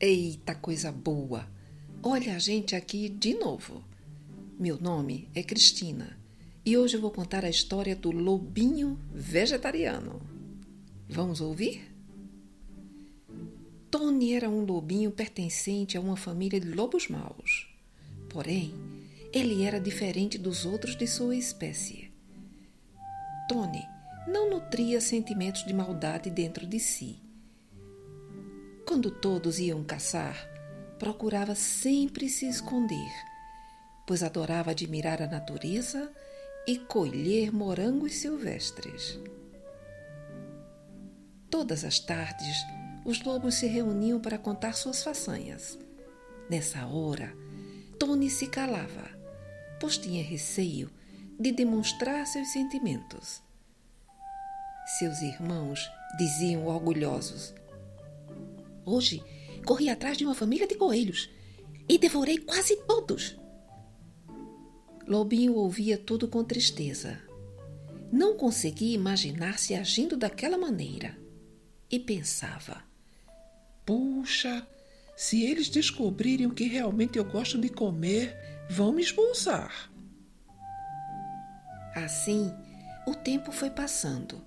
Eita, coisa boa! Olha a gente aqui de novo. Meu nome é Cristina e hoje eu vou contar a história do lobinho vegetariano. Vamos ouvir? Tony era um lobinho pertencente a uma família de lobos maus. Porém, ele era diferente dos outros de sua espécie. Tony não nutria sentimentos de maldade dentro de si. Quando todos iam caçar, procurava sempre se esconder, pois adorava admirar a natureza e colher morangos silvestres. Todas as tardes, os lobos se reuniam para contar suas façanhas. Nessa hora, Tony se calava, pois tinha receio de demonstrar seus sentimentos. Seus irmãos diziam orgulhosos: Hoje corri atrás de uma família de coelhos e devorei quase todos. Lobinho ouvia tudo com tristeza. Não conseguia imaginar-se agindo daquela maneira e pensava: Puxa, se eles descobrirem o que realmente eu gosto de comer, vão me expulsar. Assim, o tempo foi passando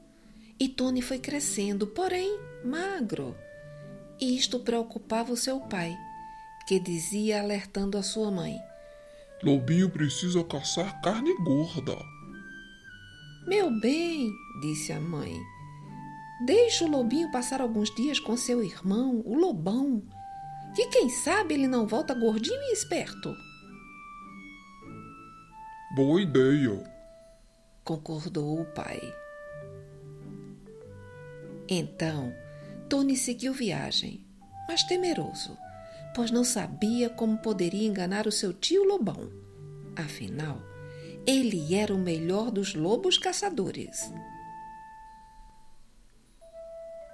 e Tony foi crescendo, porém magro e isto preocupava o seu pai, que dizia alertando a sua mãe: Lobinho precisa caçar carne gorda. Meu bem, disse a mãe, deixe o lobinho passar alguns dias com seu irmão, o lobão, que quem sabe ele não volta gordinho e esperto. Boa ideia, concordou o pai. Então, Tony seguiu viagem, mas temeroso, pois não sabia como poderia enganar o seu tio Lobão. Afinal, ele era o melhor dos lobos caçadores.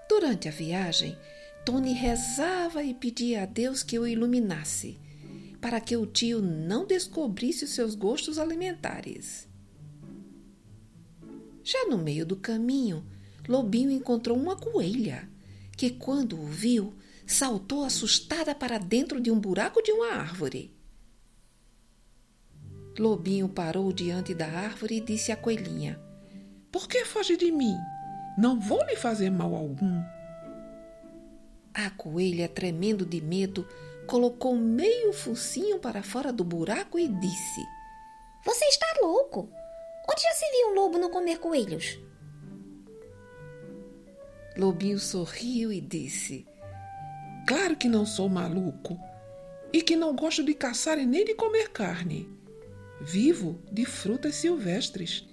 Durante a viagem, Tony rezava e pedia a Deus que o iluminasse, para que o tio não descobrisse os seus gostos alimentares. Já no meio do caminho, Lobinho encontrou uma coelha que, quando o viu, saltou assustada para dentro de um buraco de uma árvore. Lobinho parou diante da árvore e disse à coelhinha: Por que foge de mim? Não vou lhe fazer mal algum. A coelha, tremendo de medo, colocou meio focinho para fora do buraco e disse: Você está louco? Onde já se viu um lobo não comer coelhos? Lobinho sorriu e disse: Claro que não sou maluco e que não gosto de caçar e nem de comer carne. Vivo de frutas silvestres.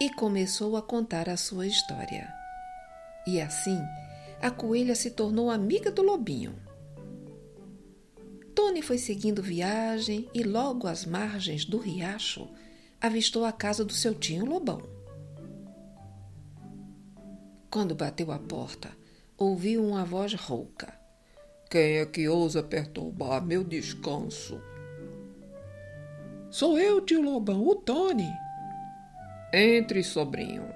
E começou a contar a sua história. E assim, a coelha se tornou amiga do lobinho. Tony foi seguindo viagem e logo às margens do riacho avistou a casa do seu tio Lobão. Quando bateu a porta, ouviu uma voz rouca. Quem é que ousa perturbar meu descanso? Sou eu, tio Lobão, o Tony. Entre, sobrinho.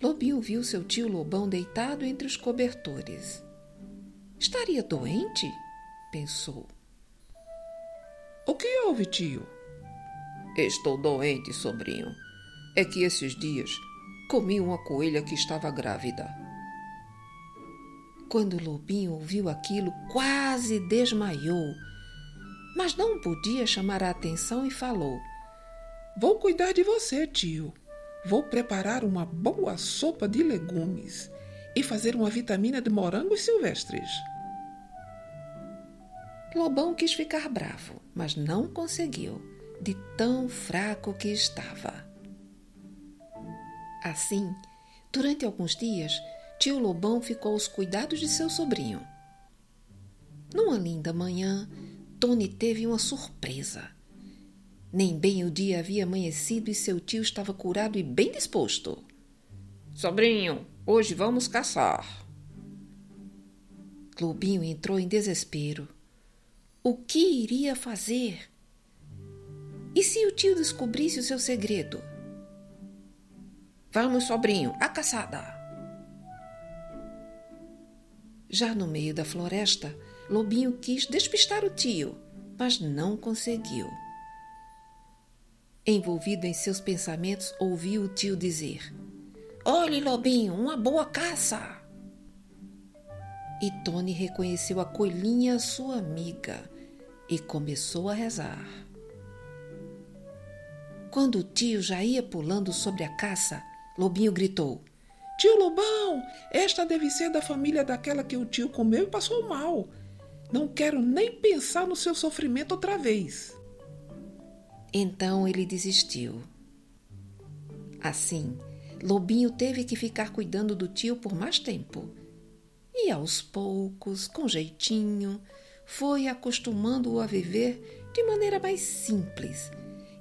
Lobinho viu seu tio Lobão deitado entre os cobertores. Estaria doente? pensou. O que houve, tio? Estou doente, sobrinho. É que esses dias comi uma coelha que estava grávida. Quando o lobinho ouviu aquilo, quase desmaiou, mas não podia chamar a atenção e falou: Vou cuidar de você, tio. Vou preparar uma boa sopa de legumes e fazer uma vitamina de morangos silvestres. Lobão quis ficar bravo, mas não conseguiu, de tão fraco que estava. Assim, durante alguns dias, tio Lobão ficou aos cuidados de seu sobrinho. Numa linda manhã, Tony teve uma surpresa. Nem bem o dia havia amanhecido e seu tio estava curado e bem disposto. Sobrinho, hoje vamos caçar. Lobinho entrou em desespero. O que iria fazer? E se o tio descobrisse o seu segredo? Vamos, sobrinho, a caçada! Já no meio da floresta, Lobinho quis despistar o tio, mas não conseguiu. Envolvido em seus pensamentos, ouviu o tio dizer: Olhe, Lobinho, uma boa caça! E Tony reconheceu a coelhinha, sua amiga, e começou a rezar. Quando o tio já ia pulando sobre a caça, Lobinho gritou: Tio Lobão, esta deve ser da família daquela que o tio comeu e passou mal. Não quero nem pensar no seu sofrimento outra vez. Então ele desistiu. Assim, Lobinho teve que ficar cuidando do tio por mais tempo. E aos poucos, com jeitinho, foi acostumando-o a viver de maneira mais simples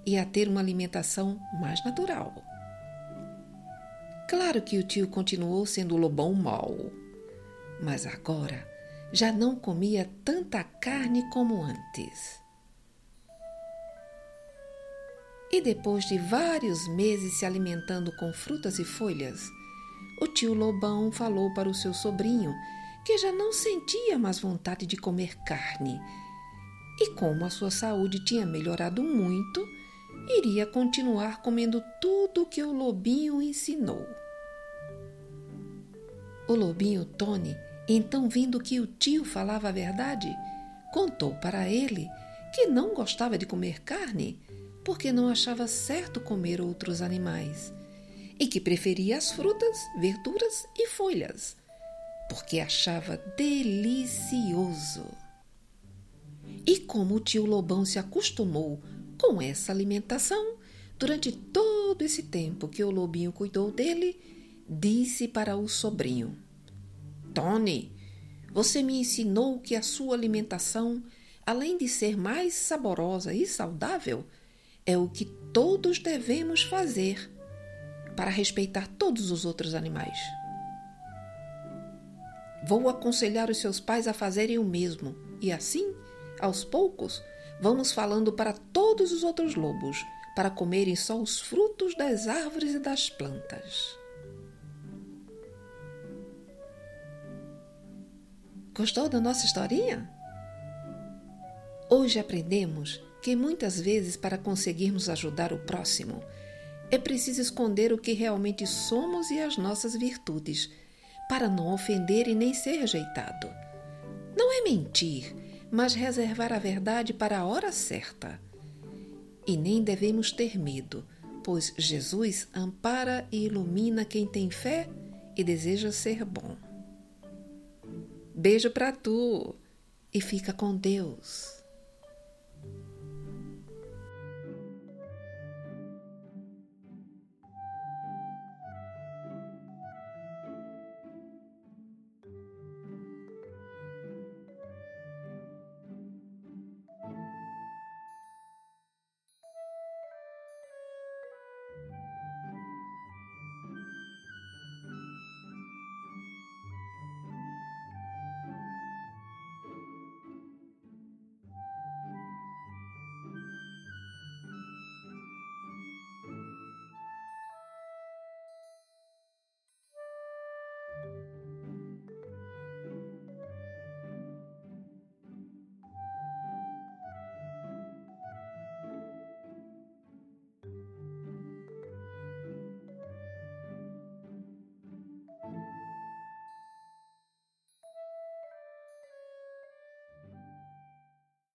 e a ter uma alimentação mais natural. Claro que o tio continuou sendo lobão mau, mas agora já não comia tanta carne como antes. E depois de vários meses se alimentando com frutas e folhas, o tio Lobão falou para o seu sobrinho que já não sentia mais vontade de comer carne. E como a sua saúde tinha melhorado muito, iria continuar comendo tudo o que o lobinho ensinou. O lobinho Tony, então vendo que o tio falava a verdade, contou para ele que não gostava de comer carne porque não achava certo comer outros animais e que preferia as frutas, verduras e folhas, porque achava delicioso. E como o tio Lobão se acostumou com essa alimentação, durante todo esse tempo que o lobinho cuidou dele, disse para o sobrinho: Tony, você me ensinou que a sua alimentação, além de ser mais saborosa e saudável, é o que todos devemos fazer para respeitar todos os outros animais. Vou aconselhar os seus pais a fazerem o mesmo, e assim, aos poucos, vamos falando para todos os outros lobos para comerem só os frutos das árvores e das plantas. Gostou da nossa historinha? Hoje aprendemos que muitas vezes, para conseguirmos ajudar o próximo, é preciso esconder o que realmente somos e as nossas virtudes, para não ofender e nem ser rejeitado. Não é mentir, mas reservar a verdade para a hora certa. E nem devemos ter medo, pois Jesus ampara e ilumina quem tem fé e deseja ser bom. Beijo para tu e fica com Deus.